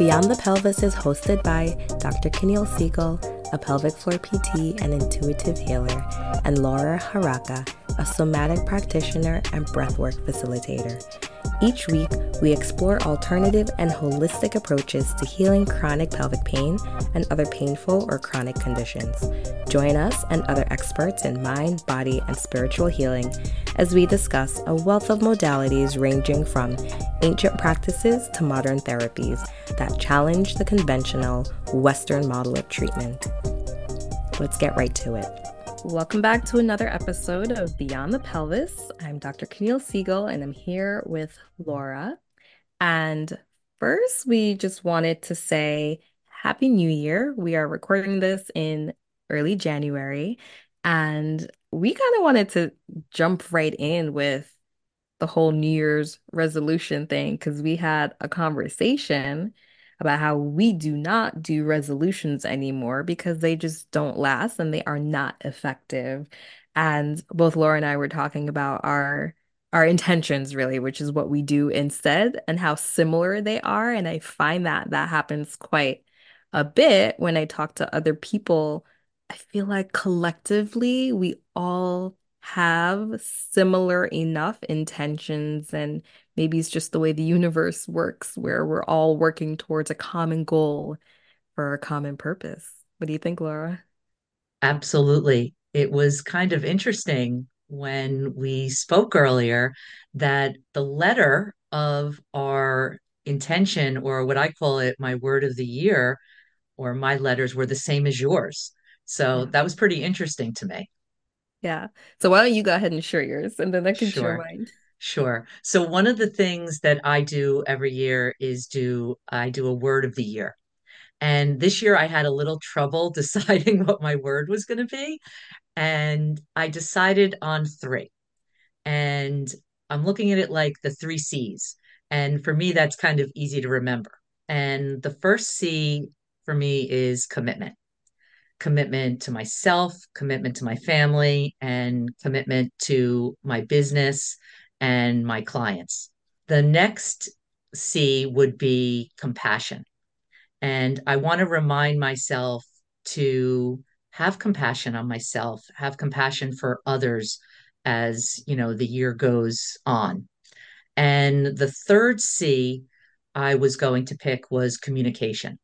Beyond the Pelvis is hosted by Dr. Kenael Siegel, a pelvic floor PT and intuitive healer, and Laura Haraka, a somatic practitioner and breathwork facilitator. Each week, we explore alternative and holistic approaches to healing chronic pelvic pain and other painful or chronic conditions. Join us and other experts in mind, body, and spiritual healing as we discuss a wealth of modalities ranging from ancient practices to modern therapies that challenge the conventional Western model of treatment. Let's get right to it. Welcome back to another episode of Beyond the Pelvis. I'm Dr. Kenael Siegel and I'm here with Laura. And first, we just wanted to say Happy New Year. We are recording this in early January and we kind of wanted to jump right in with the whole New Year's resolution thing because we had a conversation about how we do not do resolutions anymore because they just don't last and they are not effective. And both Laura and I were talking about our our intentions really, which is what we do instead and how similar they are. And I find that that happens quite a bit when I talk to other people. I feel like collectively we all have similar enough intentions and maybe it's just the way the universe works where we're all working towards a common goal for a common purpose. What do you think, Laura? Absolutely. It was kind of interesting when we spoke earlier that the letter of our intention, or what I call it, my word of the year, or my letters were the same as yours. So Yeah. that was pretty interesting to me. Yeah. So why don't you go ahead and share yours and then I can share Sure. mine. Sure. So one of the things that I do every year is do I do a word of the year. And this year I had a little trouble deciding what my word was going to be. And I decided on three. And I'm looking at it like the three C's. And for me, that's kind of easy to remember. And the first C for me is commitment commitment to myself, commitment to my family, and commitment to my business and my clients. The next C would be compassion. And I want to remind myself to have compassion on myself, have compassion for others as, you know, the year goes on. And the third C I was going to pick was communication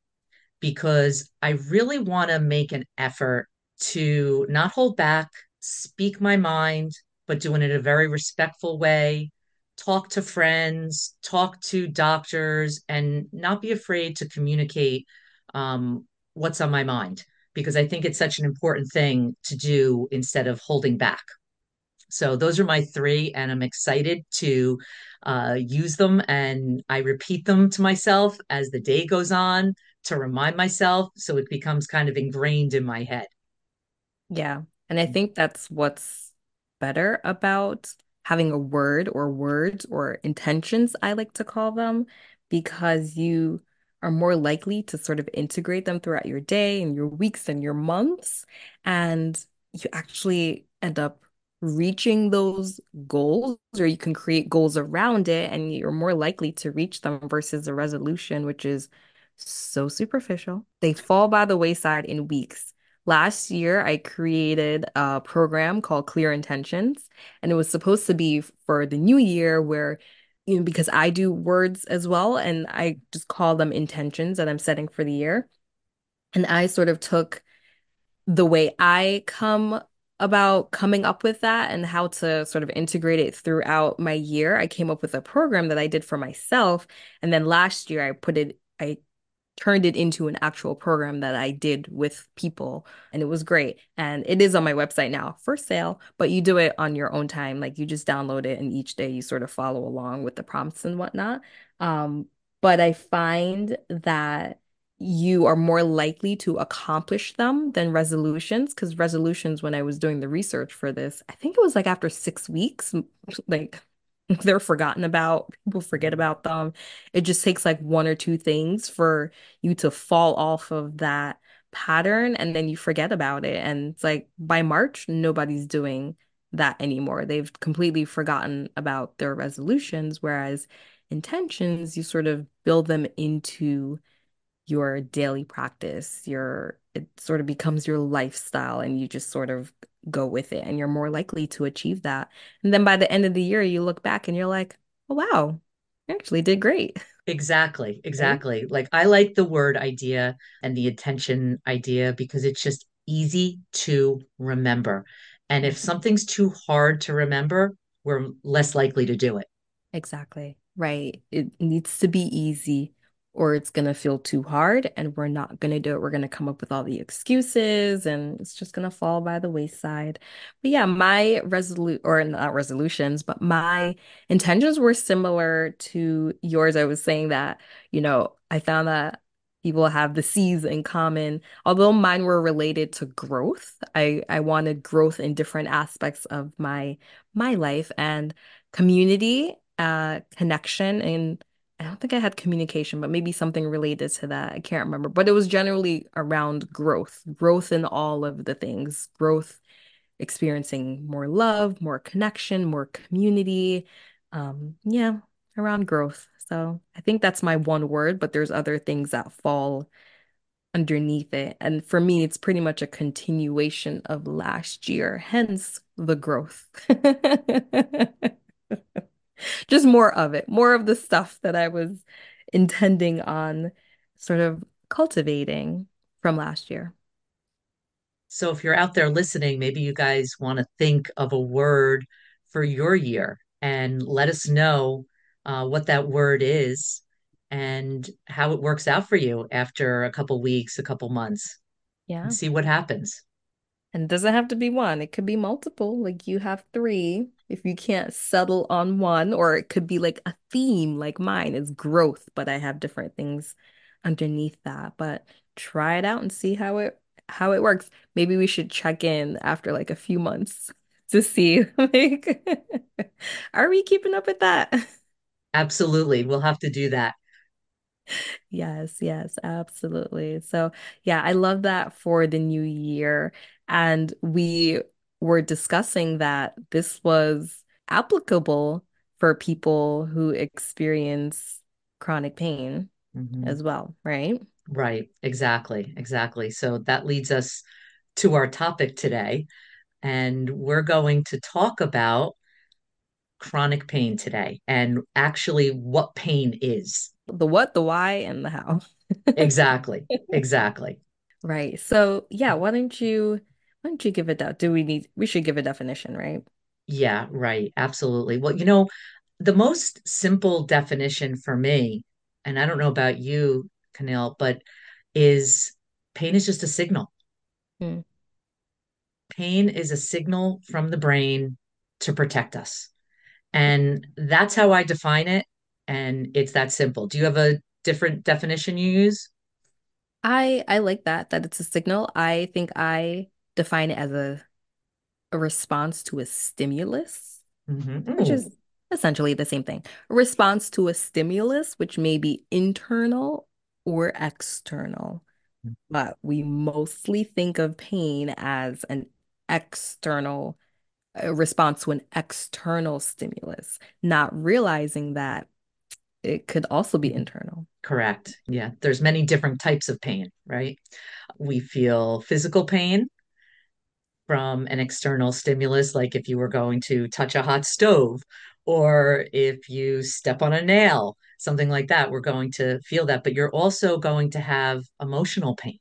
because I really want to make an effort to not hold back, speak my mind, but do it in a very respectful way, talk to friends, talk to doctors, and not be afraid to communicate um, what's on my mind, because I think it's such an important thing to do instead of holding back. So those are my three, and I'm excited to uh, use them. And I repeat them to myself as the day goes on to remind myself. So it becomes kind of ingrained in my head. Yeah. And I mm. think that's what's better about having a word or words or intentions, I like to call them, because you are more likely to sort of integrate them throughout your day and your weeks and your months. And you actually end up reaching those goals, or you can create goals around it, and you're more likely to reach them versus a resolution, which is so superficial. They fall by the wayside in weeks. Last year, I created a program called Clear Intentions, and it was supposed to be for the new year where, you know, because I do words as well, and I just call them intentions that I'm setting for the year. And I sort of took the way I come about coming up with that and how to sort of integrate it throughout my year. I came up with a program that I did for myself. And then last year, I put it, I turned it into an actual program that I did with people and it was great. And it is on my website now for sale, but you do it on your own time. Like you just download it and each day you sort of follow along with the prompts and whatnot. Um, but I find that you are more likely to accomplish them than resolutions because resolutions when I was doing the research for this, I think it was like after six weeks, like they're forgotten about. People forget about them. It just takes like one or two things for you to fall off of that pattern and then you forget about it. And it's like by March, nobody's doing that anymore. They've completely forgotten about their resolutions, whereas intentions, you sort of build them into your daily practice, your it sort of becomes your lifestyle and you just sort of go with it and you're more likely to achieve that. And then by the end of the year, you look back and you're like, oh wow, I actually did great. Exactly, exactly. Like I like the word idea and the attention idea because it's just easy to remember. And if Mhm. something's too hard to remember, we're less likely to do it. Exactly. Right. It needs to be easy or it's going to feel too hard and we're not going to do it. We're going to come up with all the excuses and it's just going to fall by the wayside. But yeah, my resolute or not resolutions, but my intentions were similar to yours. I was saying that, you know, I found that people have the C's in common. Although mine were related to growth, I I wanted growth in different aspects of my my life and community uh connection and I don't think I had communication, but maybe something related to that. I can't remember. But it was generally around growth, growth in all of the things, growth, experiencing more love, more connection, more community. Um, yeah, around growth. So I think that's my one word, but there's other things that fall underneath it. And for me, it's pretty much a continuation of last year, hence the growth. Just more of it, more of the stuff that I was intending on sort of cultivating from last year. So if you're out there listening, maybe you guys want to think of a word for your year and let us know uh, what that word is and how it works out for you after a couple weeks, a couple months, Yeah. see what happens. And it doesn't have to be one, it could be multiple. Like you have three if you can't settle on one, or it could be like a theme, like mine is growth, but I have different things underneath that. But try it out and see how it how it works. Maybe we should check in after like a few months to see like are we keeping up with that? Absolutely. We'll have to do that. Yes, yes, absolutely. So, yeah, I love that for the new year. And we were discussing that this was applicable for people who experience chronic pain Mhm. as well, right? Right. Exactly. Exactly. So that leads us to our topic today. And we're going to talk about chronic pain today and actually what pain is. The what, the why, and the how. Exactly. Exactly. Right. So, yeah, why don't you why don't you give it that? Do we need we should give a definition, right? Yeah, right. Absolutely. Well, you know, the most simple definition for me, and I don't know about you, Camille, but is pain is just a signal. Hmm. Pain is a signal from the brain to protect us. And that's how I define it. And it's that simple. Do you have a different definition you use? I I like that that it's a signal. I think I define it as a a response to a stimulus, hmm which is essentially the same thing. A response to a stimulus, which may be internal or external. But we mostly think of pain as an external response to an external stimulus, not realizing that it could also be internal. Correct. Yeah. There's many different types of pain, right? We feel physical pain from an external stimulus, like if you were going to touch a hot stove or if you step on a nail, something like that, we're going to feel that. But you're also going to have emotional pain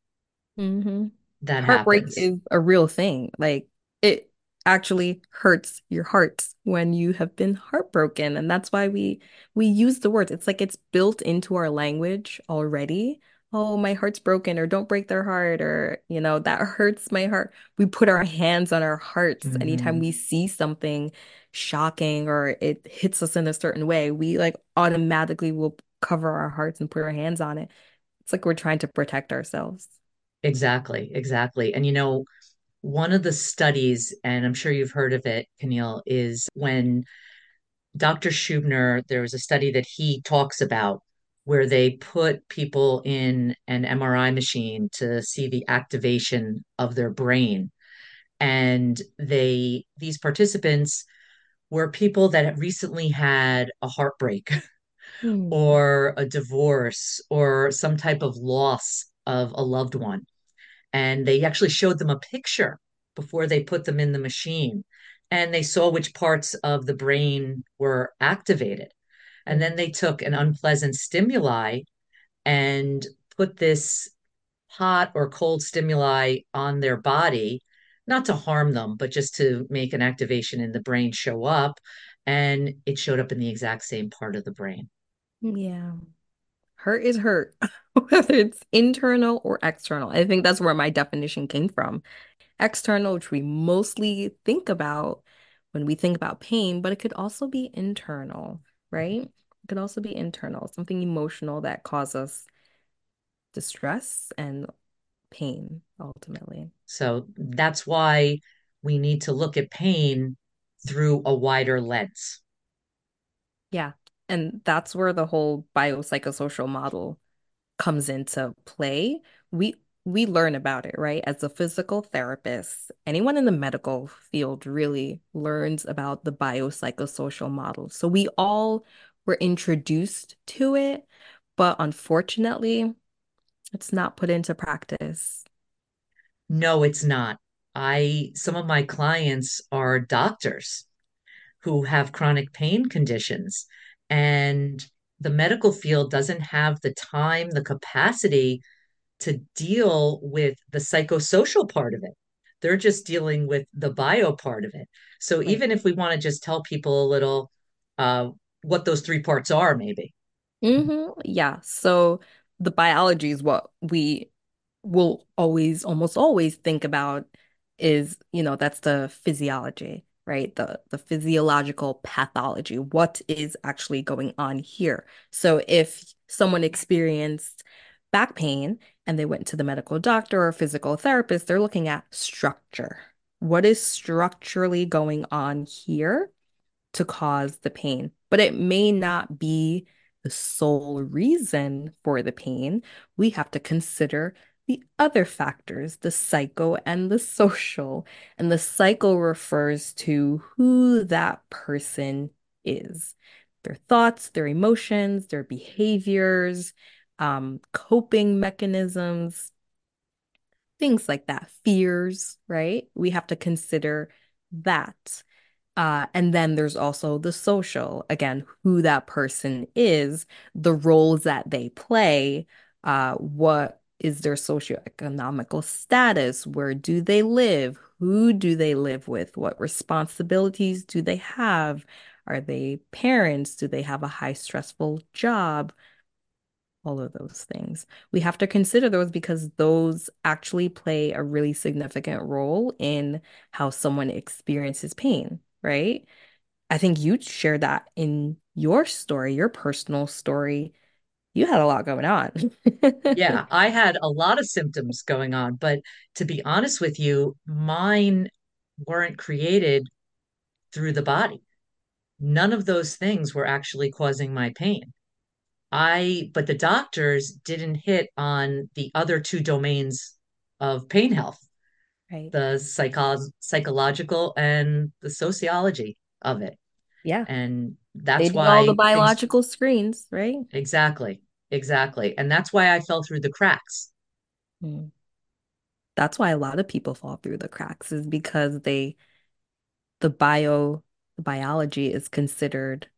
hmm that Heartbreak happens. is a real thing. Like it actually hurts your heart when you have been heartbroken. And that's why we we use the words. It's like it's built into our language already. Oh, my heart's broken, or don't break their heart, or you know, that hurts my heart. We put our hands on our hearts anytime hmm we see something shocking or it hits us in a certain way. We like automatically will cover our hearts and put our hands on it. It's like we're trying to protect ourselves. Exactly, exactly. And you know, one of the studies, and I'm sure you've heard of it, Camille, is when Dr. Schubiner, there was a study that he talks about where they put people in an MRI machine to see the activation of their brain. And they, these participants were people that had recently had a heartbreak Hmm. or a divorce or some type of loss of a loved one. And they actually showed them a picture before they put them in the machine. And they saw which parts of the brain were activated. And then they took an unpleasant stimuli and put this hot or cold stimuli on their body, not to harm them, but just to make an activation in the brain show up. And it showed up in the exact same part of the brain. Yeah. Hurt is hurt, whether it's internal or external. I think that's where my definition came from. External, which we mostly think about when we think about pain, but it could also be internal, right? It could also be internal, something emotional that causes distress and pain ultimately. So that's why we need to look at pain through a wider lens. Yeah. And that's where the whole biopsychosocial model comes into play. We we learn about it, right? As a physical therapist, anyone in the medical field really learns about the biopsychosocial model. So we all were introduced to it, but unfortunately, it's not put into practice. No, it's not. I, some of my clients are doctors who have chronic pain conditions, and the medical field doesn't have the time, the capacity to deal with the psychosocial part of it. They're just dealing with the bio part of it. So Right. even if we want to just tell people a little uh, what those three parts are, maybe. hmm Yeah. So the biology is what we will always, almost always think about is, you know, that's the physiology, right? The the physiological pathology. What is actually going on here? So if someone experienced back pain and they went to the medical doctor or physical therapist, they're looking at structure. What is structurally going on here? to cause the pain, but it may not be the sole reason for the pain. We have to consider the other factors, the psycho and the social. And the psycho refers to who that person is, their thoughts, their emotions, their behaviors, um, coping mechanisms, things like that, fears, right? We have to consider that. Uh, and then there's also the social, again, who that person is, the roles that they play, uh, what is their socioeconomical status, where do they live, who do they live with, what responsibilities do they have, are they parents, do they have a high stressful job, all of those things. We have to consider those because those actually play a really significant role in how someone experiences pain, right? I think you shared that in your story, your personal story. You had a lot going on. Yeah, I had a lot of symptoms going on, but to be honest with you, mine weren't created through the body. None of those things were actually causing my pain. I, but the doctors didn't hit on the other two domains of pain health, Right. the psycho psychological and the sociology of it. Yeah. And that's why all the things, biological screens, right? exactly, exactly. And that's why I fell through the cracks. Mm. That's why a lot of people fall through the cracks is because they the bio the biology is considered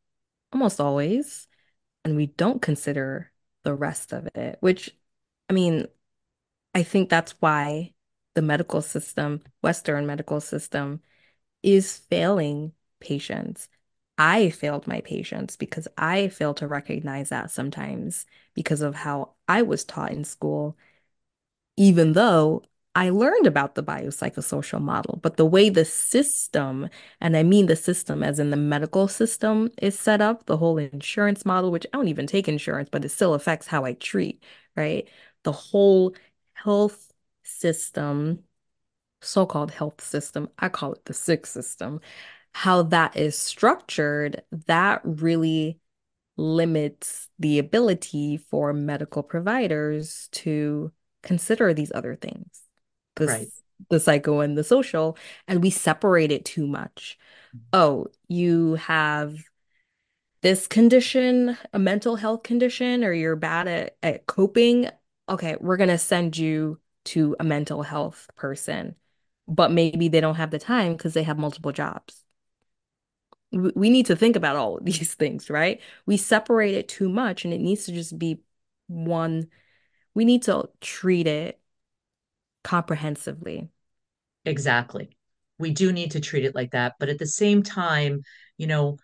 almost always, and we don't consider the rest of it, which I mean, I think that's why the medical system, Western medical system, is failing patients. I failed my patients because I fail to recognize that sometimes because of how I was taught in school, even though I learned about the biopsychosocial model. But the way the system, and I mean the system as in the medical system, is set up, the whole insurance model, which I don't even take insurance, but it still affects how I treat, right? The whole health system so-called health system, I call it the sick system, how that is structured, that really limits the ability for medical providers to consider these other things, Right. the psycho and the social, and we separate it too much. Mm-hmm. Oh, you have this condition, a mental health condition, or you're bad at, at coping, okay, we're gonna send you to a mental health person. But maybe they don't have the time because they have multiple jobs. We we need to think about all of these things, right? We separate it too much and it needs to just be one. We need to treat it comprehensively. Exactly. We do need to treat it like that. But at the same time, you know,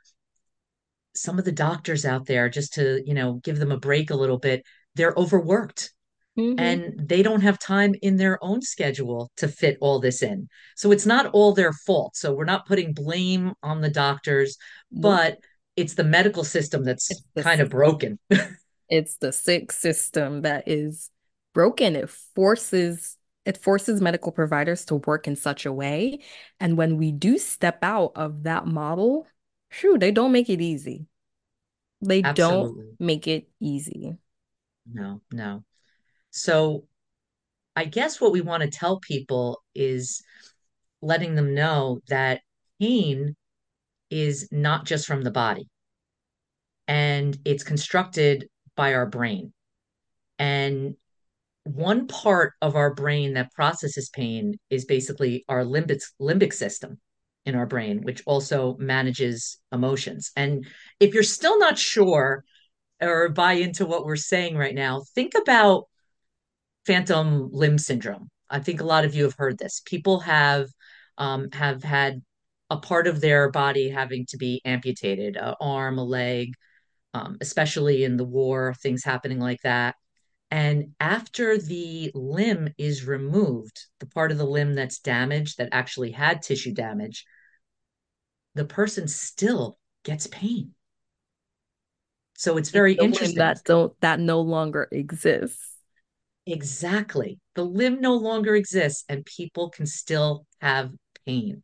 some of the doctors out there, just to, you know, give them a break a little bit, they're overworked hmm and they don't have time in their own schedule to fit all this in. So it's not all their fault. So we're not putting blame on the doctors, but it's the medical system that's kind of broken. It's the sick system that is broken. It forces it forces medical providers to work in such a way. And when we do step out of that model, shoot, they don't make it easy. They don't make it easy. No, no. So I guess what we want to tell people is letting them know that pain is not just from the body and it's constructed by our brain. And one part of our brain that processes pain is basically our limbic limbic system in our brain, which also manages emotions. And if you're still not sure or buy into what we're saying right now, think about phantom limb syndrome. I think a lot of you have heard this. People have um, have had a part of their body having to be amputated, an arm, a leg, um, especially in the war, things happening like that. And after the limb is removed, the part of the limb that's damaged, that actually had tissue damage, the person still gets pain. So it's It's very limb interesting. that don't that no longer exists. Exactly. The limb no longer exists and people can still have pain,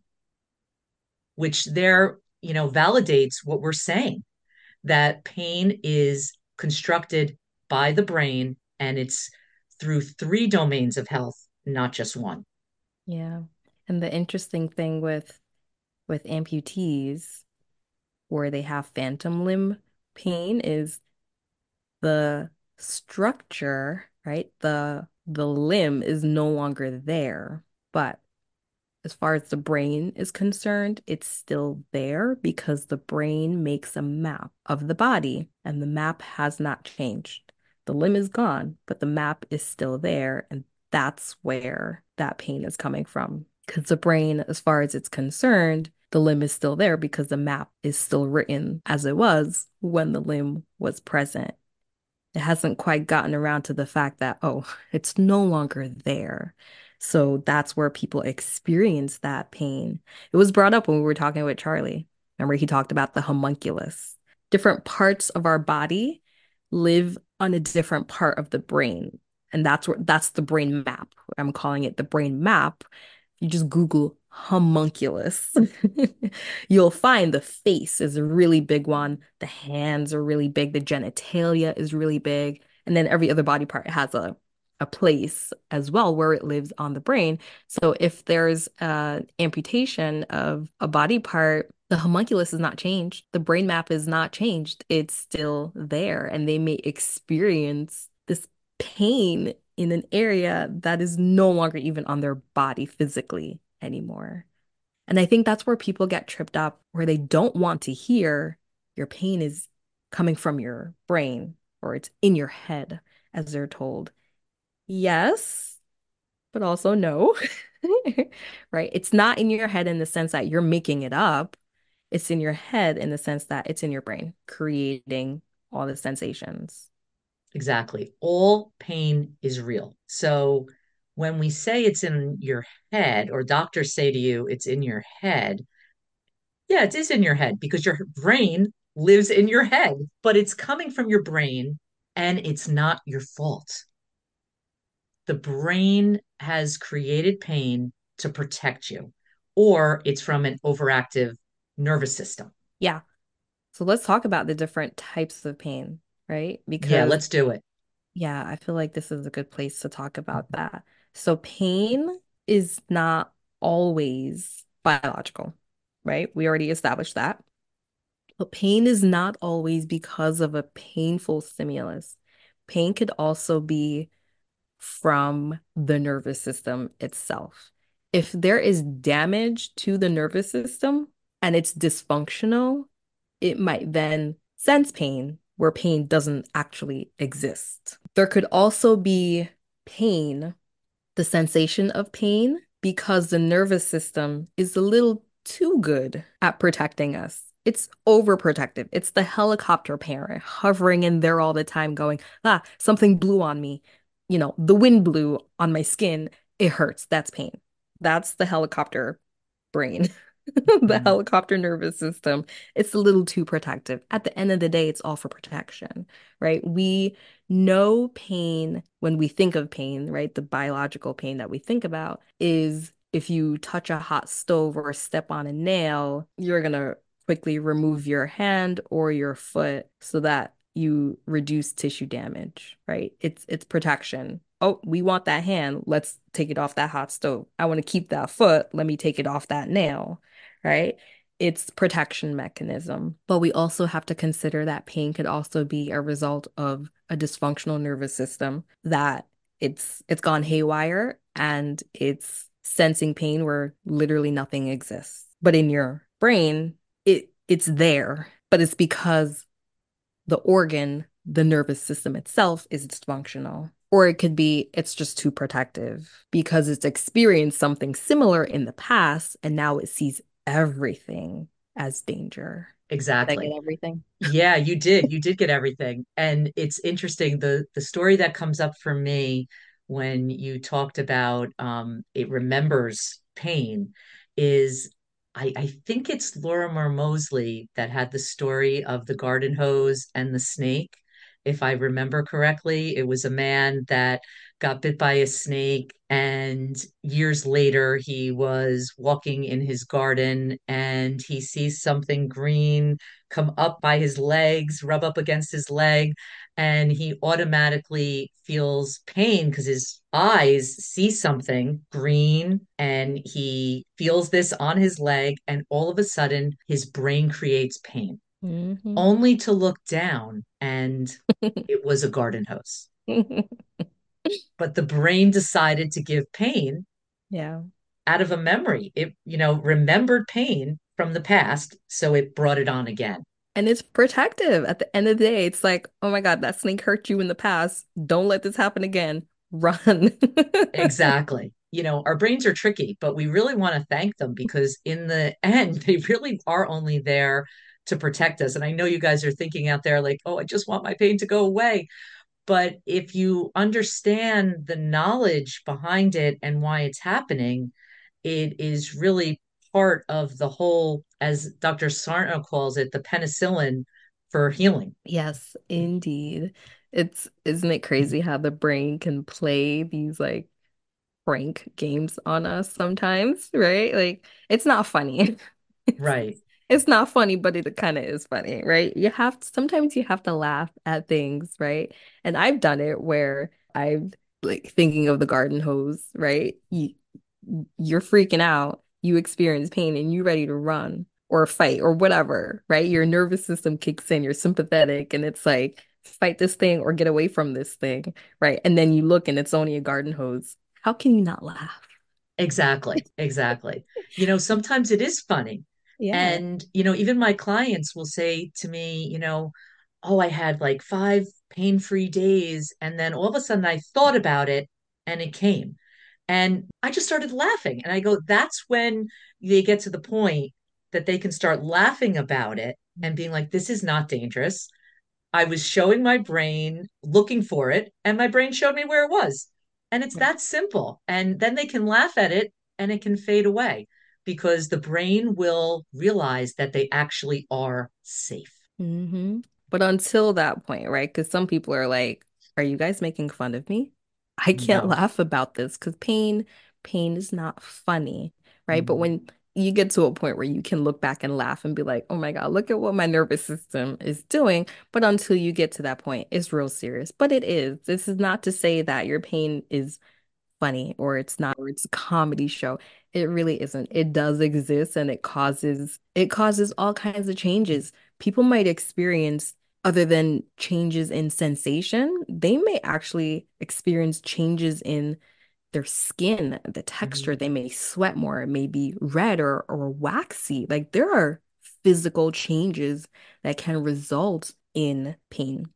which there, you know, validates what we're saying that pain is constructed by the brain and it's through three domains of health, not just one. Yeah. And the interesting thing with with amputees where they have phantom limb pain is the structure, right? The the limb is no longer there. But as far as the brain is concerned, it's still there because the brain makes a map of the body and the map has not changed. The limb is gone, but the map is still there. And that's where that pain is coming from. Because the brain, as far as it's concerned, the limb is still there because the map is still written as it was when the limb was present it hasn't quite gotten around to the fact that, oh, it's no longer there. So that's where people experience that pain. It was brought up when we were talking with Charlie. Remember, he talked about the homunculus. Different parts of our body live on a different part of the brain. And that's where that's the brain map. I'm calling it the brain map. You just Google homunculus. You'll find the face is a really big one. The hands are really big. The genitalia is really big. And then every other body part has a, a place as well where it lives on the brain. So if there's an amputation of a body part, the homunculus is not changed. The brain map is not changed. It's still there. And they may experience this pain in an area that is no longer even on their body physically anymore. And I think that's where people get tripped up, where they don't want to hear your pain is coming from your brain or it's in your head, as they're told. Yes, but also no. Right? It's not in your head in the sense that you're making it up. It's in your head in the sense that it's in your brain, creating all the sensations. Exactly. All pain is real. So when we say it's in your head, or doctors say to you it's in your head, yeah, it is in your head because your brain lives in your head, but it's coming from your brain and it's not your fault. The brain has created pain to protect you, or it's from an overactive nervous system. Yeah. So let's talk about the different types of pain, right? Because Yeah, let's do it. Yeah, I feel like this is a good place to talk about that. So, pain is not always biological, right? We already established that. But pain is not always because of a painful stimulus. Pain could also be from the nervous system itself. If there is damage to the nervous system and it's dysfunctional, it might then sense pain where pain doesn't actually exist. There could also be pain, the sensation of pain, because the nervous system is a little too good at protecting us. It's overprotective. It's the helicopter parent hovering in there all the time, going, ah, something blew on me. You know, the wind blew on my skin. It hurts. That's pain. That's the helicopter brain. the Mhm. helicopter nervous system, it's a little too protective. At the end of the day, it's all for protection, right? We know pain when we think of pain, right? The biological pain that we think about is if you touch a hot stove or step on a nail, you're gonna quickly remove your hand or your foot so that you reduce tissue damage, right? It's it's protection. Oh, we want that hand. Let's take it off that hot stove. I want to keep that foot. Let me take it off that nail right? It's protection mechanism. But we also have to consider that pain could also be a result of a dysfunctional nervous system that it's it's gone haywire and it's sensing pain where literally nothing exists. But in your brain, it it's there, but it's because the organ, the nervous system itself is dysfunctional. Or it could be it's just too protective because it's experienced something similar in the past and now it sees everything as danger. Did I get Exactly. everything? Yeah, you did. You did get everything. And it's interesting, the the story that comes up for me when you talked about um it remembers pain is I, I think it's Lorimer Moseley that had the story of the garden hose and the snake. If I remember correctly, it was a man that got bit by a snake, and years later, he was walking in his garden and he sees something green come up by his legs, rub up against his leg, and he automatically feels pain because his eyes see something green and he feels this on his leg, and all of a sudden his brain creates pain, hmm only to look down and it was a garden hose. But the brain decided to give pain Yeah. out of a memory. It, you know, remembered pain from the past, so it brought it on again. And it's protective. At the end of the day, it's like, oh my God, that snake hurt you in the past. Don't let this happen again. Run. Exactly. You know, our brains are tricky, but we really want to thank them because in the end, they really are only there to protect us. And I know you guys are thinking out there like, oh, I just want my pain to go away. But if you understand the knowledge behind it and why it's happening, it is really part of the whole, as Dr. Sarno calls it, the penicillin for healing. Yes, indeed. It's, isn't it crazy how the brain can play these like prank games on us sometimes, right? Like it's not funny. Right. It's not funny, but it kind of is funny, right? You have to, sometimes you have to laugh at things, right? And I've done it where I've like thinking of the garden hose, right? You you're freaking out, you experience pain and you're ready to run or fight or whatever, right? Your nervous system kicks in, you're sympathetic and it's like fight this thing or get away from this thing, right? And then you look and it's only a garden hose. How can you not laugh? Exactly. Exactly. You know, sometimes it is funny. Yeah. And, you know, even my clients will say to me, you know, oh, I had like five pain-free days. And then all of a sudden I thought about it and it came. And I just started laughing. And I go, that's when they get to the point that they can start laughing about it and being like, this is not dangerous. I was showing my brain looking for it, and my brain showed me where it was. And it's that simple. And then they can laugh at it and it can fade away because the brain will realize that they actually are safe. hmm But until that point, right? Because some people are like, are you guys making fun of me? I can't No. laugh about this because pain, pain is not funny, right? But Mhm. when you get to a point where you can look back and laugh and be like, oh my God, look at what my nervous system is doing. But until you get to that point, it's real serious. But it is. This is not to say that your pain is funny or it's not or it's a comedy show. It really isn't. It does exist and it causes it causes all kinds of changes people might experience, other than changes in sensation, they may actually experience changes in their skin, the texture. Mhm. They may sweat more, it may be red or, or waxy. Like there are physical changes that can result in pain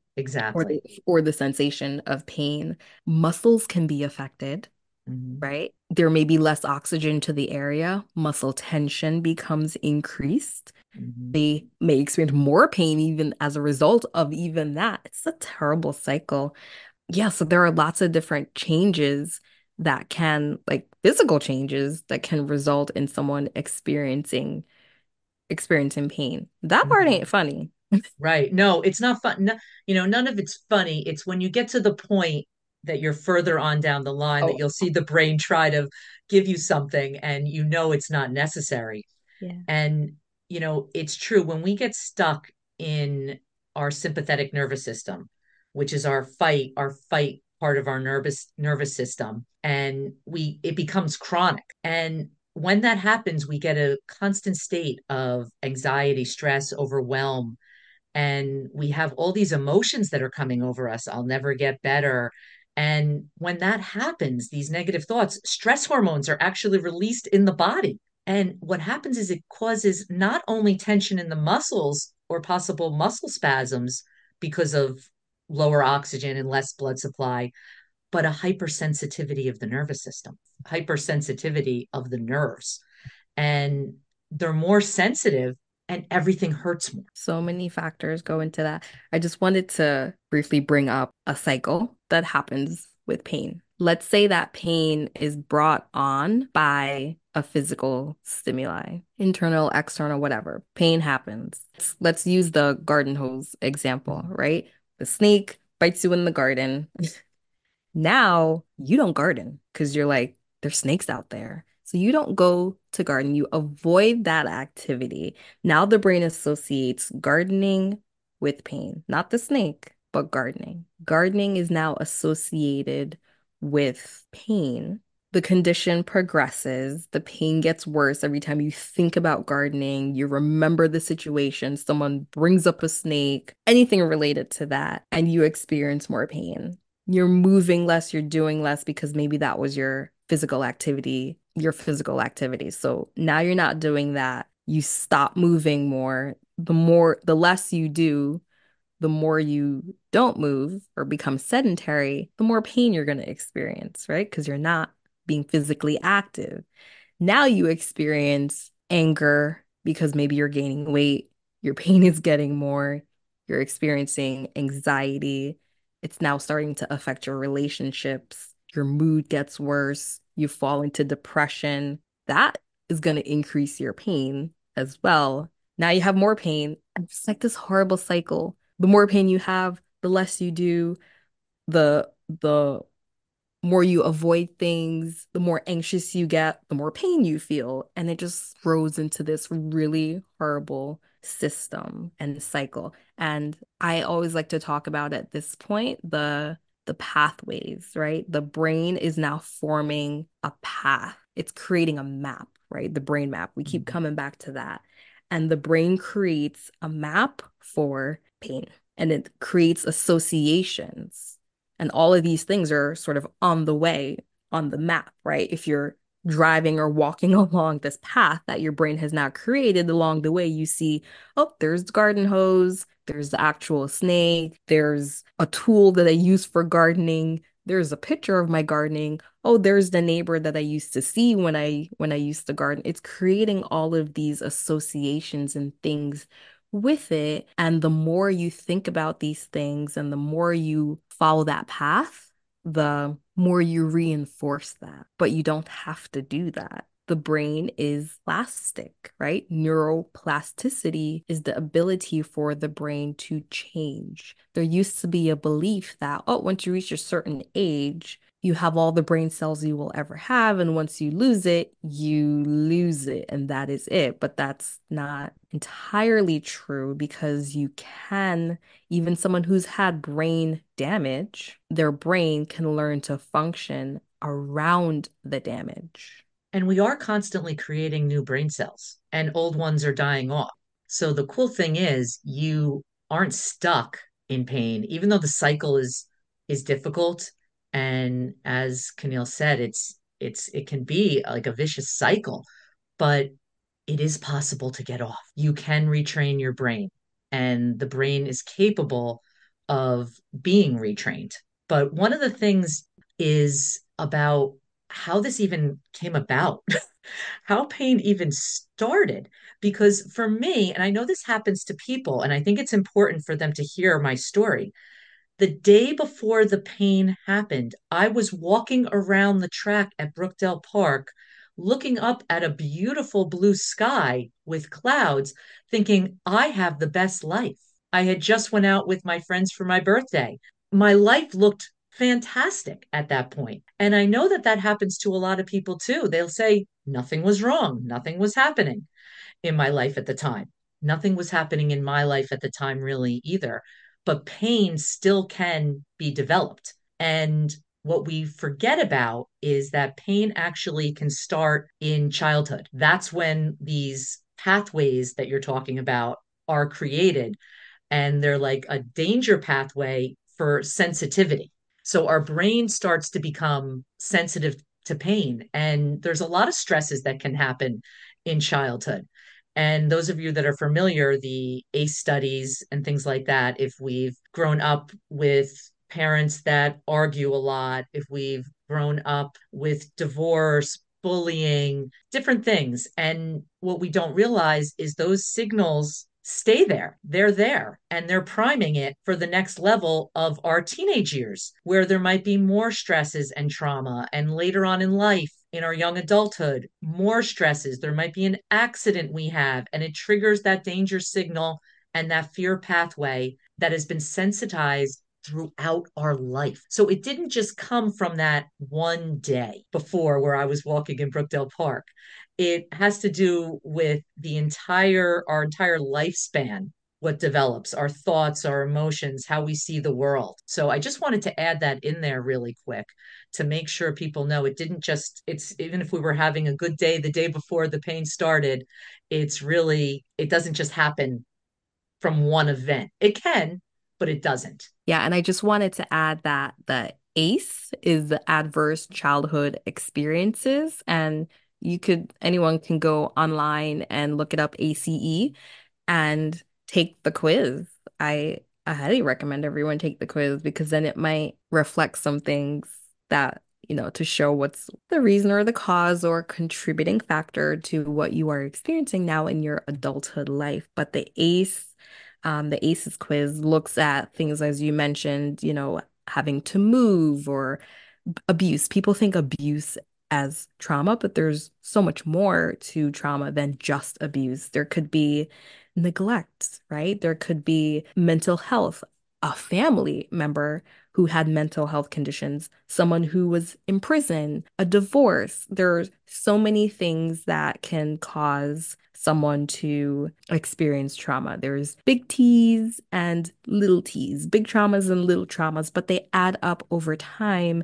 or Exactly. the or the sensation of pain. Muscles can be affected, Mhm. right? There may be less oxygen to the area. Muscle tension becomes increased. Mhm. They may experience more pain even as a result of even that. It's a terrible cycle. Yeah, so there are lots of different changes that can, like physical changes that can result in someone experiencing experiencing pain. That part Mhm. ain't funny. Right. No, it's not fun. No, you know, none of it's funny. It's when you get to the point that you're further on down the line that Oh, you'll see the brain try to give you something and you know it's not necessary. yeah. And, you know, it's true when we get stuck in our sympathetic nervous system, which is our fight, our fight part of our nervous nervous system, and we it becomes chronic. And when that happens, we get a constant state of anxiety, stress, overwhelm, and we have all these emotions that are coming over us. I'll never get better. And when that happens, these negative thoughts, stress hormones are actually released in the body. And what happens is it causes not only tension in the muscles or possible muscle spasms because of lower oxygen and less blood supply, but a hypersensitivity of the nervous system, hypersensitivity of the nerves. And they're more sensitive and everything hurts more. So many factors go into that. I just wanted to briefly bring up a cycle that happens with pain. Let's say that pain is brought on by a physical stimuli, internal, external, whatever. Pain happens. Let's, use the garden hose example, right? The snake bites you in the garden. Now you don't garden because you're like, there's snakes out there. So you don't go to garden. You avoid that activity. Now the brain associates gardening with pain, not the snake, but gardening. Gardening is now associated with pain. The condition progresses, the pain gets worse every time you think about gardening. You remember the situation, someone brings up a snake, anything related to that, and you experience more pain you're moving less, you're doing less because maybe that was your physical activity, your physical activity. So now you're not doing that. You stop moving more. The more, the less you do, the more you don't move or become sedentary, the more pain you're going to experience, right? Because you're not being physically active. Now you experience anger because maybe you're gaining weight, your pain is getting more, you're experiencing anxiety. It's now starting to affect your relationships. Your mood gets worse. You fall into depression. That is going to increase your pain as well. Now you have more pain. It's like this horrible cycle. The more pain you have, the less you do, the the more you avoid things, the more anxious you get, the more pain you feel. And it just throws into this really horrible system and cycle. And I always like to talk about at this point the the pathways, right? The brain is now forming a path. It's creating a map, right? The brain map. We keep Mhm. coming back to that. And the brain creates a map for pain and it creates associations and all of these things are sort of on the way on the map, right? If you're driving or walking along this path that your brain has now created along the way, you see, oh, there's the garden hose, there's the actual snake, there's a tool that I use for gardening, there's a picture of my gardening. Oh, there's the neighbor that I used to see when I when I used to garden. It's creating all of these associations and things with it. And the more you think about these things and the more you follow that path, the more you reinforce that. But you don't have to do that. The brain is plastic, right? Neuroplasticity is the ability for the brain to change. There used to be a belief that, oh, once you reach a certain age, you have all the brain cells you will ever have. And once you lose it, you lose it, and that is it. But that's not entirely true because you can, even someone who's had brain damage, their brain can learn to function around the damage. And we are constantly creating new brain cells, and old ones are dying off. So the cool thing is you aren't stuck in pain, even though the cycle is is difficult. And as Camille said, it's it's it can be like a vicious cycle, but it is possible to get off. You can retrain your brain, and the brain is capable of being retrained. But one of the things is about how this even came about, how pain even started. Because for me, and I know this happens to people, and I think it's important for them to hear my story. The day before the pain happened, I was walking around the track at Brookdale Park, looking up at a beautiful blue sky with clouds, thinking, I have the best life. I had just went out with my friends for my birthday. My life looked fantastic at that point. And I know that that happens to a lot of people too. They'll say, nothing was wrong, nothing was happening in my life at the time. Nothing was happening in my life at the time, really, either. But pain still can be developed. And what we forget about is that pain actually can start in childhood. That's when these pathways that you're talking about are created. And they're like a danger pathway for sensitivity. So our brain starts to become sensitive to pain. And there's a lot of stresses that can happen in childhood. And those of you that are familiar, the ACE studies and things like that, if we've grown up with parents that argue a lot, if we've grown up with divorce, bullying, different things. And what we don't realize is those signals stay there. They're there and they're priming it for the next level of our teenage years, where there might be more stresses and trauma. And later on in life, in our young adulthood, more stresses. There might be an accident we have, and it triggers that danger signal and that fear pathway that has been sensitized throughout our life. So it didn't just come from that one day before where I was walking in Brookdale Park. It has to do with the entire our entire lifespan what develops our thoughts, our emotions, how we see the world. So I just wanted to add that in there really quick to make sure people know it didn't just, it's even if we were having a good day the day before the pain started, it's really, it doesn't just happen from one event. It can, but it doesn't. Yeah, and I just wanted to add that the ACE is the adverse childhood experiences, and you could anyone can go online and look it up ACE and take the quiz. I I highly recommend everyone take the quiz because then it might reflect some things that, you know, to show what's the reason or the cause or contributing factor to what you are experiencing now in your adulthood life. But the ACE, um, the ACEs quiz looks at things as you mentioned, you know, having to move or abuse. People think abuse as trauma, but there's so much more to trauma than just abuse. There could be neglect, right? There could be mental health, a family member who had mental health conditions, someone who was in prison, a divorce. There's so many things that can cause someone to experience trauma. There's big T's and little T's, big traumas and little traumas, but they add up over time.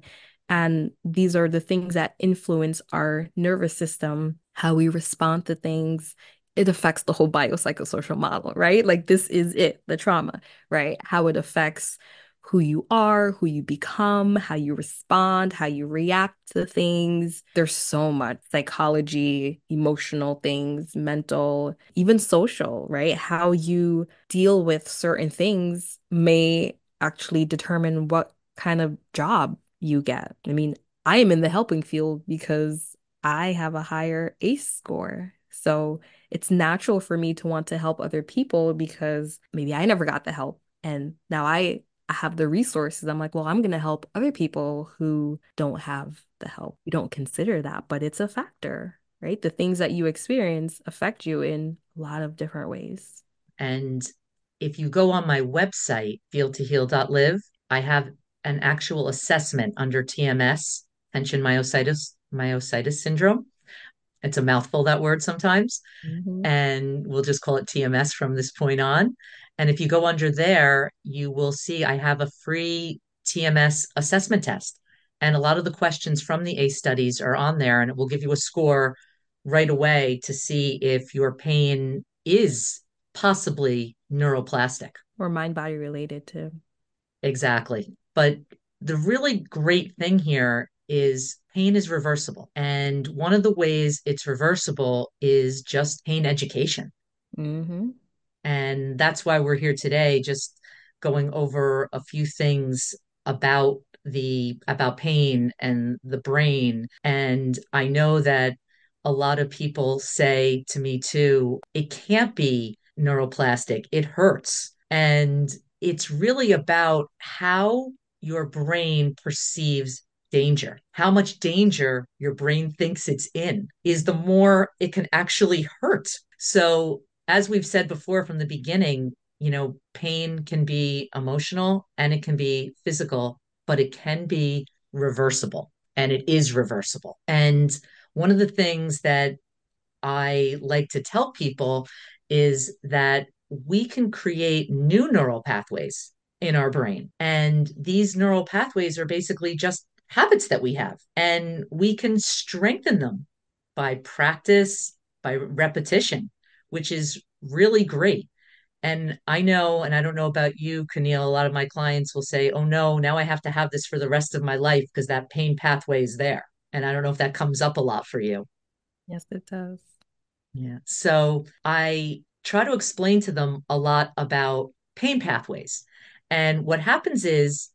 And these are the things that influence our nervous system, how we respond to things, it affects the whole biopsychosocial model, right? Like this is it, the trauma, right? How it affects who you are, who you become, how you respond, how you react to things. There's so much psychology, emotional things, mental, even social, right? How you deal with certain things may actually determine what kind of job you get. I mean, I am in the helping field because I have a higher ACE score. So it's natural for me to want to help other people because maybe I never got the help. And now I, have the resources. I'm like, well, I'm going to help other people who don't have the help. You don't consider that, but it's a factor, right? The things that you experience affect you in a lot of different ways. And if you go on my website, feel2heal.live, I have an actual assessment under TMS, tension myositis, myositis syndrome. It's a mouthful, that word sometimes. Mm-hmm. And we'll just call it TMS from this point on. And if you go under there, you will see I have a free TMS assessment test. And a lot of the questions from the ACE studies are on there, and it will give you a score right away to see if your pain is possibly neuroplastic. Or mind body related too. Exactly. But the really great thing here is pain is reversible. And one of the ways it's reversible is just pain education. Mm-hmm. And that's why we're here today, just going over a few things about the about pain and the brain. And I know that a lot of people say to me too, it can't be neuroplastic. It hurts. And it's really about how your brain perceives danger. How much danger your brain thinks it's in is the more it can actually hurt. So as we've said before from the beginning, you know, pain can be emotional and it can be physical, but it can be reversible and it is reversible. And one of the things that I like to tell people is that we can create new neural pathways in our brain. And these neural pathways are basically just habits that we have, and we can strengthen them by practice, by repetition, which is really great. And I know, and I don't know about you, Kenael, a lot of my clients will say, oh no, now I have to have this for the rest of my life because that pain pathway is there. And I don't know if that comes up a lot for you. Yes, it does. Yeah. So I try to explain to them a lot about pain pathways. And what happens is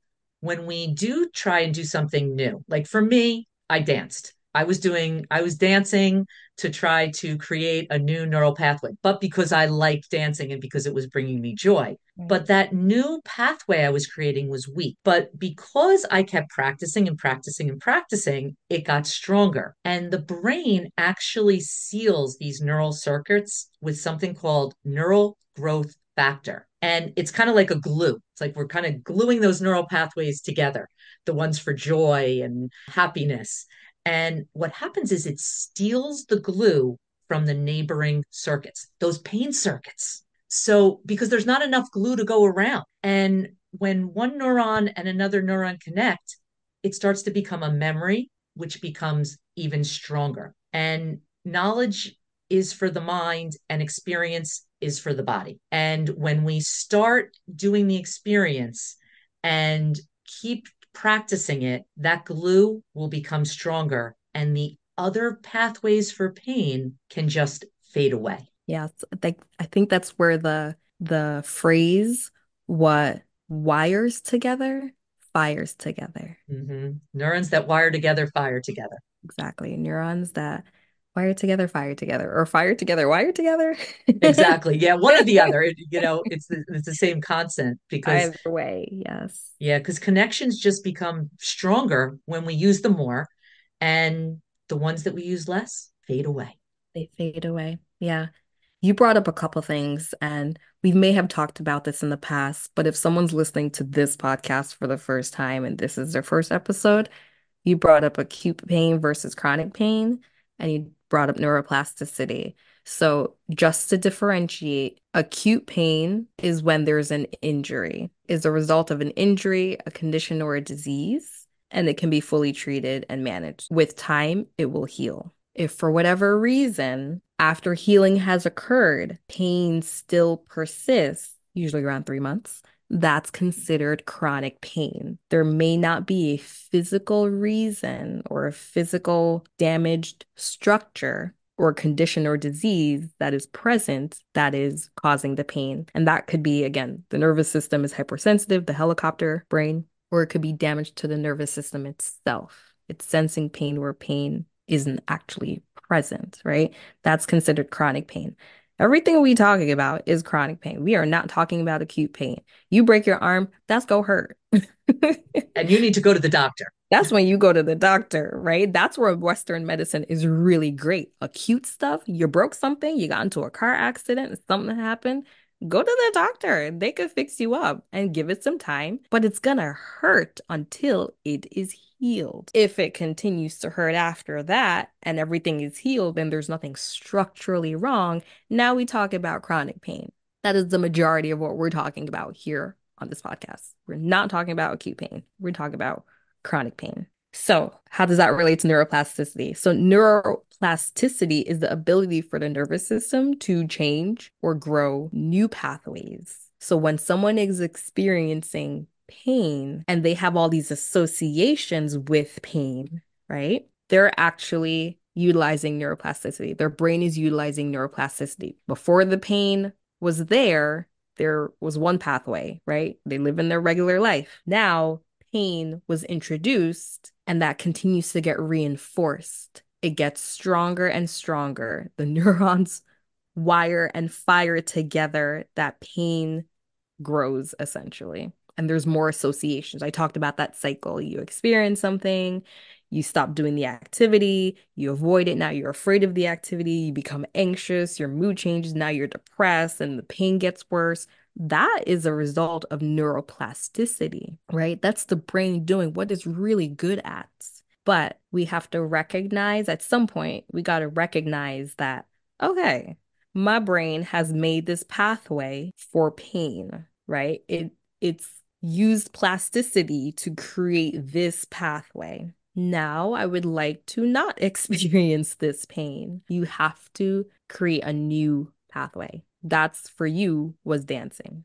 when we do try and do something new, like for me, I danced. I was doing, I was dancing to try to create a new neural pathway, but because I liked dancing and because it was bringing me joy. But that new pathway I was creating was weak. But because I kept practicing and practicing and practicing, it got stronger. And the brain actually seals these neural circuits with something called neural growth factor. And it's kind of like a glue. It's like we're kind of gluing those neural pathways together, the ones for joy and happiness. And what happens is it steals the glue from the neighboring circuits, those pain circuits. So, because there's not enough glue to go around. And when one neuron and another neuron connect, it starts to become a memory, which becomes even stronger. And knowledge is for the mind, and experience is for the body. And when we start doing the experience and keep practicing it, that glue will become stronger and the other pathways for pain can just fade away. Yes, like I think that's where the the phrase what wires together fires together. Mm-hmm. Neurons that wire together fire together. Exactly. Neurons that wire together, fire together, or fire together, wire together. Exactly. Yeah, one or the other. It, you know, it's the, it's the same constant because Either way, yes. yeah, because connections just become stronger when we use them more, and the ones that we use less fade away. They fade away. Yeah. You brought up a couple things, and we may have talked about this in the past, but if someone's listening to this podcast for the first time and this is their first episode, you brought up acute pain versus chronic pain, and you brought up neuroplasticity. So, just to differentiate, acute pain is when there's an injury, is a result of an injury, a condition, or a disease, and it can be fully treated and managed. With time, it will heal. If for whatever reason, after healing has occurred, pain still persists, usually around three months, that's considered chronic pain. There may not be a physical reason or a physical damaged structure or condition or disease that is present that is causing the pain. And that could be, again, the nervous system is hypersensitive, the helicopter brain, or it could be damage to the nervous system itself. It's sensing pain where pain isn't actually present, right? That's considered chronic pain. Everything we talking about is chronic pain. We are not talking about acute pain. You break your arm, that's go hurt. and you need to go to the doctor. That's when you go to the doctor, right? That's where Western medicine is really great. Acute stuff, you broke something, you got into a car accident, something happened, go to the doctor. They could fix you up and give it some time, but it's gonna hurt until it is healed. If it continues to hurt after that and everything is healed and there's nothing structurally wrong, now we talk about chronic pain. That is the majority of what we're talking about here on this podcast. We're not talking about acute pain. We're talking about chronic pain. So, how does that relate to neuroplasticity? So, neuroplasticity is the ability for the nervous system to change or grow new pathways. So, when someone is experiencing pain and they have all these associations with pain, right? They're actually utilizing neuroplasticity. Their brain is utilizing neuroplasticity. Before the pain was there, there was one pathway, right? They live in their regular life. Now, pain was introduced and that continues to get reinforced. It gets stronger and stronger. The neurons wire and fire together. That pain grows essentially. And there's more associations. I talked about that cycle. You experience something, you stop doing the activity, you avoid it. Now you're afraid of the activity, you become anxious, your mood changes, now you're depressed, and the pain gets worse. That is a result of neuroplasticity, right? That's the brain doing what it's really good at. But we have to recognize at some point, we got to recognize that, okay, my brain has made this pathway for pain, right? It it's used plasticity to create this pathway. Now I would like to not experience this pain. You have to create a new pathway. That's for you was dancing.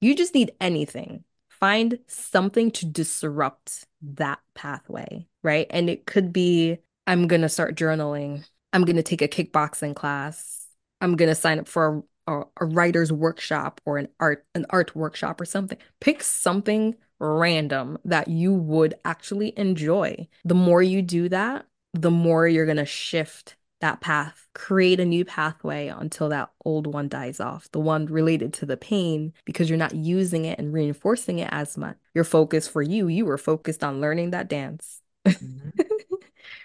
You just need anything. Find something to disrupt that pathway, right? And it could be I'm going to start journaling. I'm going to take a kickboxing class. I'm going to sign up for a, a, writer's workshop or an art an art workshop or something. Pick something random that you would actually enjoy. The more you do that, the more you're going to shift that path, create a new pathway until that old one dies off, the one related to the pain, because you're not using it and reinforcing it as much. Your focus for you, you were focused on learning that dance. Mm-hmm.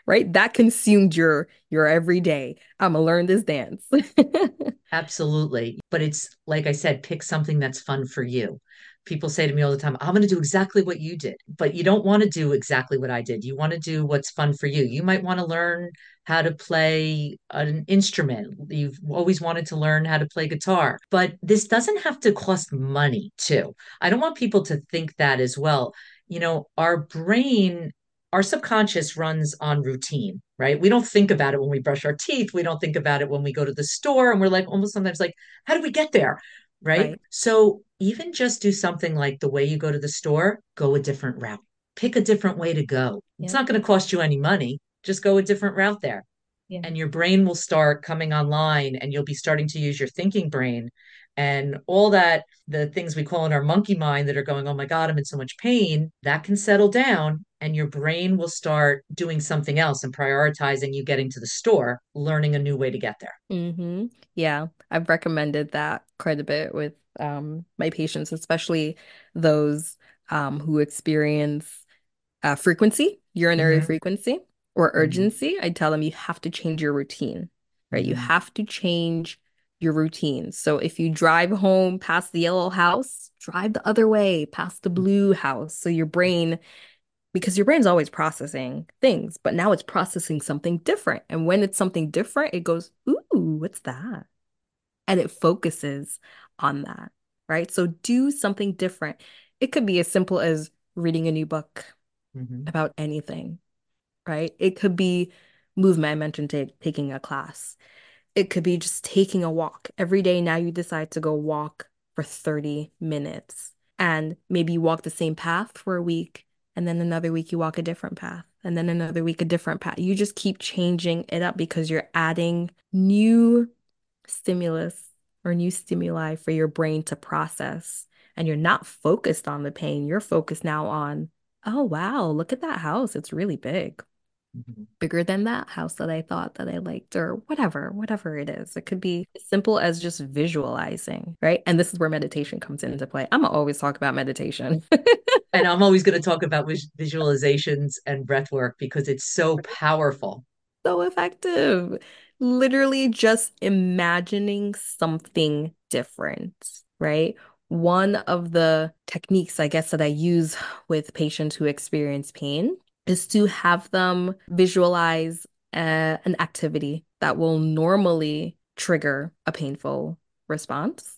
right? That consumed your your everyday. I'm gonna learn this dance. Absolutely. But it's like I said, pick something that's fun for you people say to me all the time, I'm going to do exactly what you did, but you don't want to do exactly what I did. You want to do what's fun for you. You might want to learn how to play an instrument. You've always wanted to learn how to play guitar, but this doesn't have to cost money too. I don't want people to think that as well. You know, our brain our subconscious runs on routine, right? We don't think about it when we brush our teeth. We don't think about it when we go to the store. And we're like almost sometimes like, how do we get there? Right. right. So even just do something like the way you go to the store, go a different route. Pick a different way to go. Yeah. It's not going to cost you any money. Just go a different route there. Yeah. And your brain will start coming online and you'll be starting to use your thinking brain and all that the things we call in our monkey mind that are going oh my god i'm in so much pain that can settle down and your brain will start doing something else and prioritizing you getting to the store learning a new way to get there mm-hmm. yeah i've recommended that quite a bit with um, my patients especially those um, who experience uh, frequency urinary mm-hmm. frequency or mm-hmm. urgency mm-hmm. i tell them you have to change your routine right you mm-hmm. have to change your routine. So if you drive home past the yellow house, drive the other way past the blue house. So your brain, because your brain's always processing things, but now it's processing something different. And when it's something different, it goes, Ooh, what's that? And it focuses on that, right? So do something different. It could be as simple as reading a new book mm-hmm. about anything, right? It could be movement. I mentioned t- taking a class it could be just taking a walk. Every day now you decide to go walk for 30 minutes and maybe you walk the same path for a week and then another week you walk a different path and then another week a different path. You just keep changing it up because you're adding new stimulus or new stimuli for your brain to process and you're not focused on the pain. You're focused now on, oh wow, look at that house. It's really big. Mm-hmm. bigger than that house that I thought that I liked, or whatever, whatever it is. It could be as simple as just visualizing, right? And this is where meditation comes into play. I'm always talk about meditation. and I'm always going to talk about visualizations and breath work because it's so powerful. So effective. Literally just imagining something different, right? One of the techniques, I guess, that I use with patients who experience pain is to have them visualize uh, an activity that will normally trigger a painful response.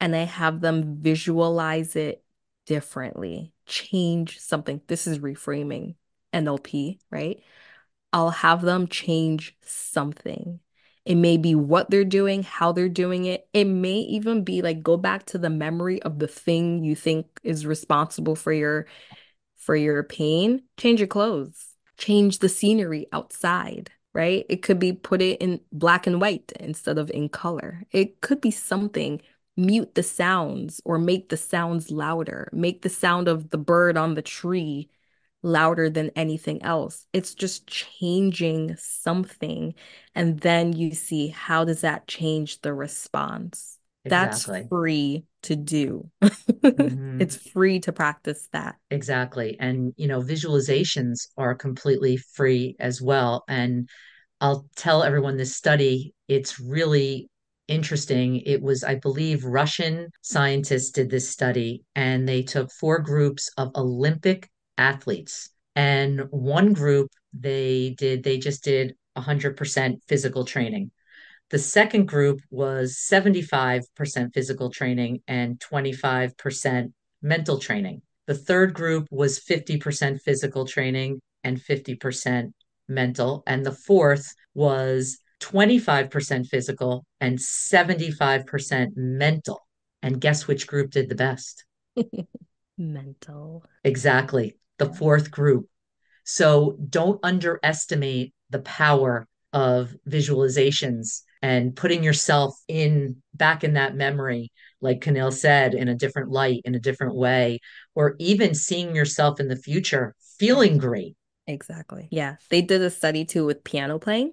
And I have them visualize it differently, change something. This is reframing. NLP, right? I'll have them change something. It may be what they're doing, how they're doing it. It may even be like go back to the memory of the thing you think is responsible for your for your pain. Change your clothes. Change the scenery outside, right? It could be put it in black and white instead of in color. It could be something. Mute the sounds or make the sounds louder. Make the sound of the bird on the tree louder than anything else. It's just changing something. And then you see how does that change the response? That's Exactly. free to do. It's hmm free to practice that. Exactly. And, you know, visualizations are completely free as well. And I'll tell everyone this study, it's really interesting. It was, I believe, Russian scientists did this study, and they took four groups of Olympic athletes. And one group, they did, they just did 100% physical training. The second group was 75% physical training and 25% mental training. The third group was 50% physical training and 50% mental. And the fourth was 25% physical and 75% mental. And guess which group did the best? Mental. Exactly. The fourth group. So don't underestimate the power of visualizations and putting yourself in back in that memory, like Camille said, in a different light, in a different way, or even seeing yourself in the future feeling great. Exactly. Yeah. They did a study too with piano playing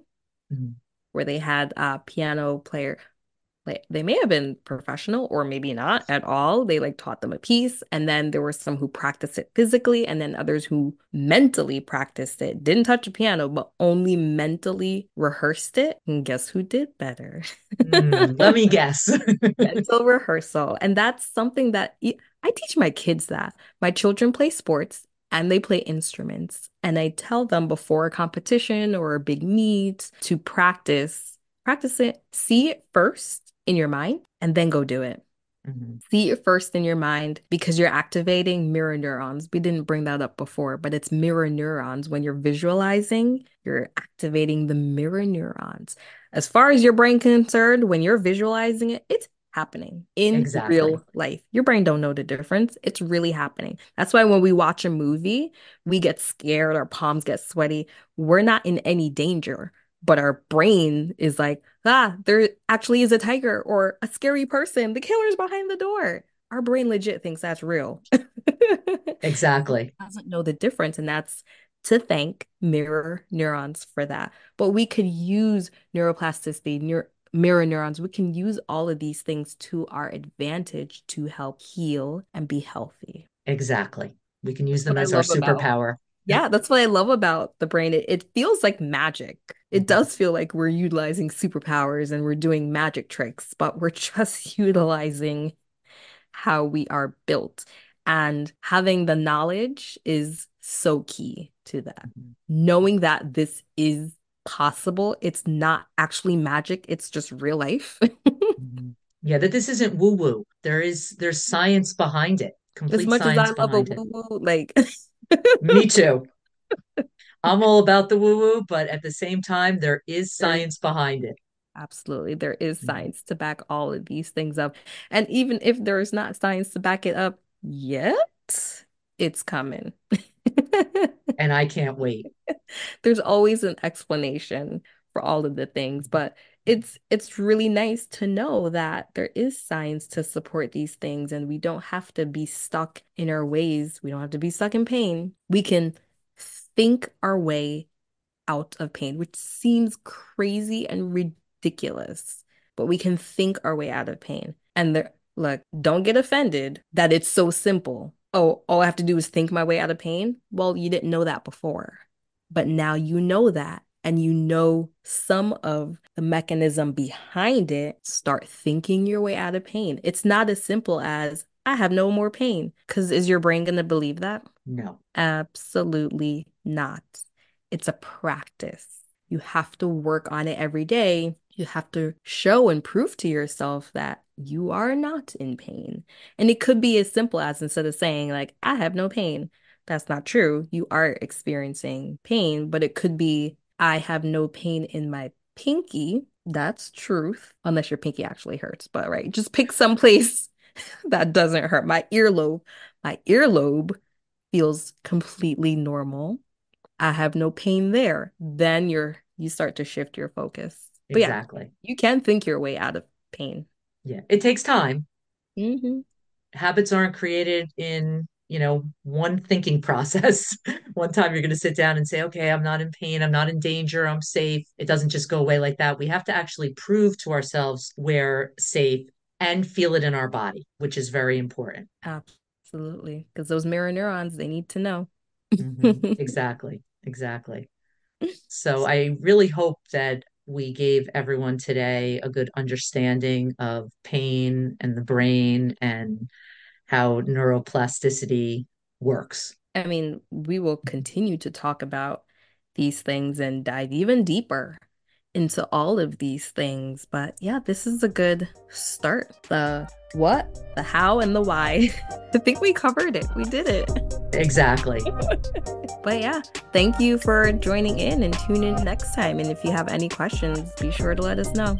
Mhm. where they had a piano player like they may have been professional or maybe not at all. They like taught them a piece, and then there were some who practiced it physically, and then others who mentally practiced it, didn't touch a piano, but only mentally rehearsed it. And guess who did better? Mm, let me guess. Mental rehearsal. And that's something that i teach my kids that. My children play sports and they play instruments. And I tell them before a competition or a big meet to practice, practice it, see it first in your mind, and then go do it. Mhm, See it first in your mind because you're activating mirror neurons. We didn't bring that up before, but it's mirror neurons. When you're visualizing, you're activating the mirror neurons. As far as your brain concerned, when you're visualizing it, it's happening in Exactly. real life. Your brain don't know the difference. It's really happening. That's why when we watch a movie, we get scared, our palms get sweaty. We're not in any danger but our brain is like, ah, there actually is a tiger or a scary person. The killer's behind the door. Our brain legit thinks that's real. Exactly. Doesn't know the difference, and that's to thank mirror neurons for that. But we could use neuroplasticity, neur mirror neurons. We can use all of these things to our advantage to help heal and be healthy. Exactly. We can use them as our about superpower. Yep. Yeah, that's what I love about the brain. It, it feels like magic. It Mhm, does feel like we're utilizing superpowers and we're doing magic tricks, but we're just utilizing how we are built. And having the knowledge is so key to that. mhm, Knowing that this is possible, it's not actually magic, it's just real life. mhm. Yeah, that this isn't woo woo. There is there's science behind it, As complete much as I love a woo-woo, like Me too. I'm all about the woo woo, but at the same time, there is science behind it. Absolutely. There is Mhm. science to back all of these things up. And even if there's not science to back it up yet, it's coming. And I can't wait. There's always an explanation for all of the things, but it's it's really nice to know that there is science to support these things and we don't have to be stuck in our ways. We don't have to be stuck in pain. We can think our way out of pain, which seems crazy and ridiculous, but we can think our way out of pain. And there, look, don't get offended that it's so simple. Oh, all I have to do is think my way out of pain. Well, you didn't know that before, but now you know that. And you know some of the mechanism behind it. Start thinking your way out of pain. It's not as simple as I have no more pain. Because is your brain going to believe that? No. Absolutely not. It's a practice. You have to work on it every day. You have to show and prove to yourself that you are not in pain. And it could be as simple as instead of saying, like, I have no pain, that's not true. You are experiencing pain, but it could be, I have no pain in my pinky. That's truth, unless your pinky actually hurts. But right, just pick some place that doesn't hurt. My earlobe, my earlobe feels completely normal. I have no pain there. Then you're you start to shift your focus. But yeah, Exactly. you can think your way out of pain. Yeah. It takes time. hmm Habits aren't created in, you know, one thinking process. One time you're going to sit down and say, okay, I'm not in pain. I'm not in danger. I'm safe. It doesn't just go away like that. We have to actually prove to ourselves we're safe and feel it in our body, which is very important. Absolutely. Because those mirror neurons, they need to know. hmm Exactly. Exactly. So I really hope that we gave everyone today a good understanding of pain and the brain and how neuroplasticity works. I mean, we will continue to talk about these things and dive even deeper into all of these things. But yeah, this is a good start. The what, the how, and the why. I think we covered it. We did it. Exactly. But yeah, thank you for joining in and tune in next time. And if you have any questions, be sure to let us know.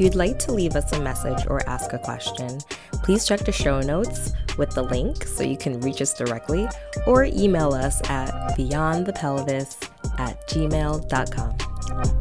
If you'd like to leave us a message or ask a question, please check the show notes with the link so you can reach us directly or email us at beyondthepelvis at gmail.com.